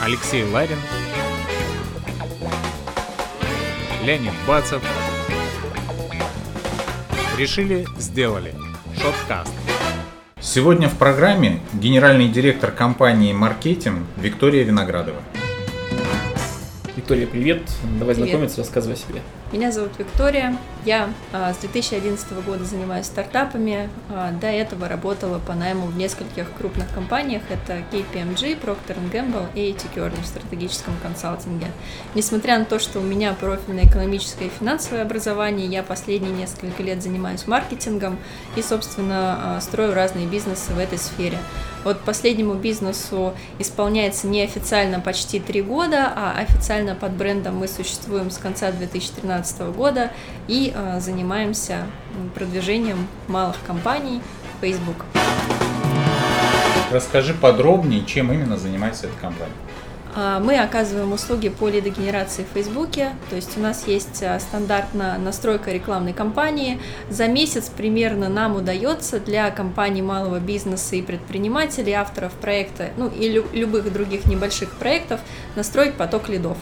Алексей Ларин, Леонид Бацев. Решили, сделали. Шоткаст. Сегодня в программе генеральный директор компании «Маркетинг» Виктория Виноградова. Виктория, привет. Давай Привет. знакомиться, рассказывай о себе. Меня зовут Виктория. Я а, с 2011 года занимаюсь стартапами. А, до этого работала по найму в нескольких крупных компаниях. Это KPMG, Procter Gamble и Kearney в стратегическом консалтинге. Несмотря на то, что у меня профильное экономическое и финансовое образование, я последние несколько лет занимаюсь маркетингом и, собственно, а, строю разные бизнесы в этой сфере. Вот последнему бизнесу исполняется неофициально почти три года, а официально под брендом мы существуем с конца 2013 года и э, занимаемся продвижением малых компаний Facebook. Расскажи подробнее, чем именно занимается эта компания. А, Мы оказываем услуги по лидогенерации в Фейсбуке, то есть у нас есть а, стандартная настройка рекламной кампании. За месяц примерно нам удается для компаний малого бизнеса и предпринимателей, авторов проекта, ну и лю- любых других небольших проектов настроить поток лидов.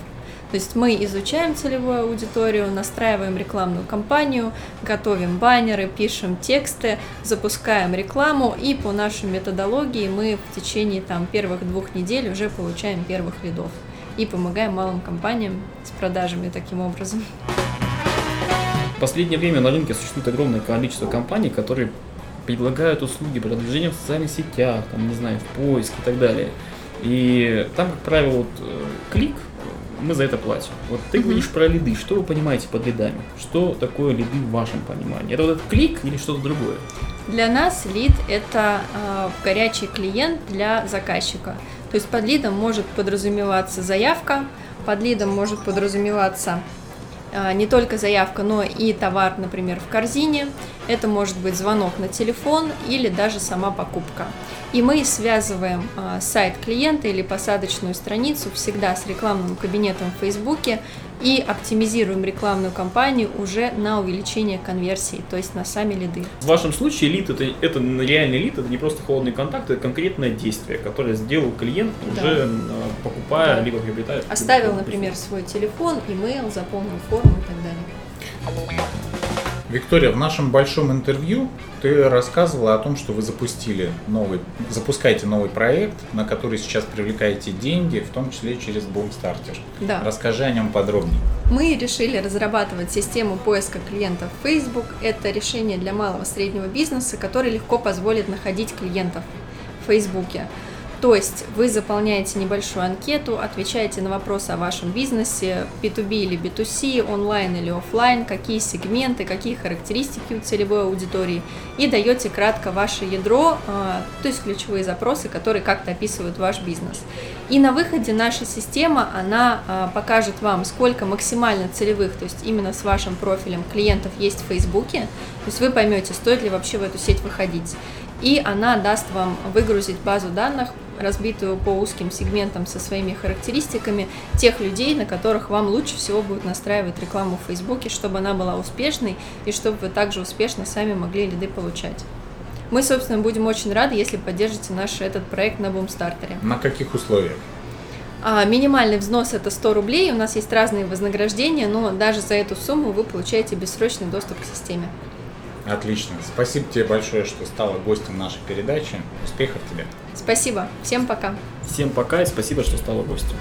То есть мы изучаем целевую аудиторию, настраиваем рекламную кампанию, готовим баннеры, пишем тексты, запускаем рекламу, и по нашей методологии мы в течение там, первых двух недель уже получаем первых лидов и помогаем малым компаниям с продажами таким образом. В последнее время на рынке существует огромное количество компаний, которые предлагают услуги продвижения в социальных сетях, там, не знаю, в поиске и так далее. И там, как правило, вот, э, клик, мы за это платим. Вот ты Мгм. говоришь про лиды. Что вы понимаете под лидами? Что такое лиды в вашем понимании? Это вот этот клик или что-то другое? Для нас лид – это э, горячий клиент для заказчика. То есть под лидом может подразумеваться заявка, под лидом может подразумеваться не только заявка, но и товар, например, в корзине. Это может быть звонок на телефон или даже сама покупка. И мы связываем э, сайт клиента или посадочную страницу всегда с рекламным кабинетом в Фейсбуке и оптимизируем рекламную кампанию уже на увеличение конверсии, то есть на сами лиды. В вашем случае лид это, это реальный лид, это не просто холодный контакт, это конкретное действие, которое сделал клиент, Да. уже э, покупая, Да. либо приобретая. Оставил, например, свой телефон, имейл, заполнил форму и так далее. Виктория, в нашем большом интервью ты рассказывала о том, что вы запустили новый, запускаете новый проект, на который сейчас привлекаете деньги, в том числе через Boomstarter. Да. Расскажи о нем подробнее. Мы решили разрабатывать систему поиска клиентов Facebook. Это решение для малого и среднего бизнеса, которое легко позволит находить клиентов в Фейсбуке. То есть вы заполняете небольшую анкету, отвечаете на вопросы о вашем бизнесе, B2B или B2C, онлайн или офлайн, какие сегменты, какие характеристики у целевой аудитории, и даете кратко ваше ядро, а, то есть ключевые запросы, которые как-то описывают ваш бизнес. И на выходе наша система, она а, покажет вам, сколько максимально целевых, то есть именно с вашим профилем клиентов есть в Фейсбуке, то есть вы поймете, стоит ли вообще в эту сеть выходить. И она даст вам выгрузить базу данных, разбитую по узким сегментам со своими характеристиками тех людей, на которых вам лучше всего будет настраивать рекламу в Фейсбуке, чтобы она была успешной и чтобы вы также успешно сами могли лиды получать. Мы, собственно, будем очень рады, если поддержите наш этот проект на Бумстартере. На каких условиях? А, минимальный взнос это 100 рублей, у нас есть разные вознаграждения, но даже за эту сумму вы получаете бессрочный доступ к системе. Отлично. Спасибо тебе большое, что стала гостем нашей передачи. Успехов тебе. Спасибо, всем пока. Всем пока и спасибо, что стала гостем.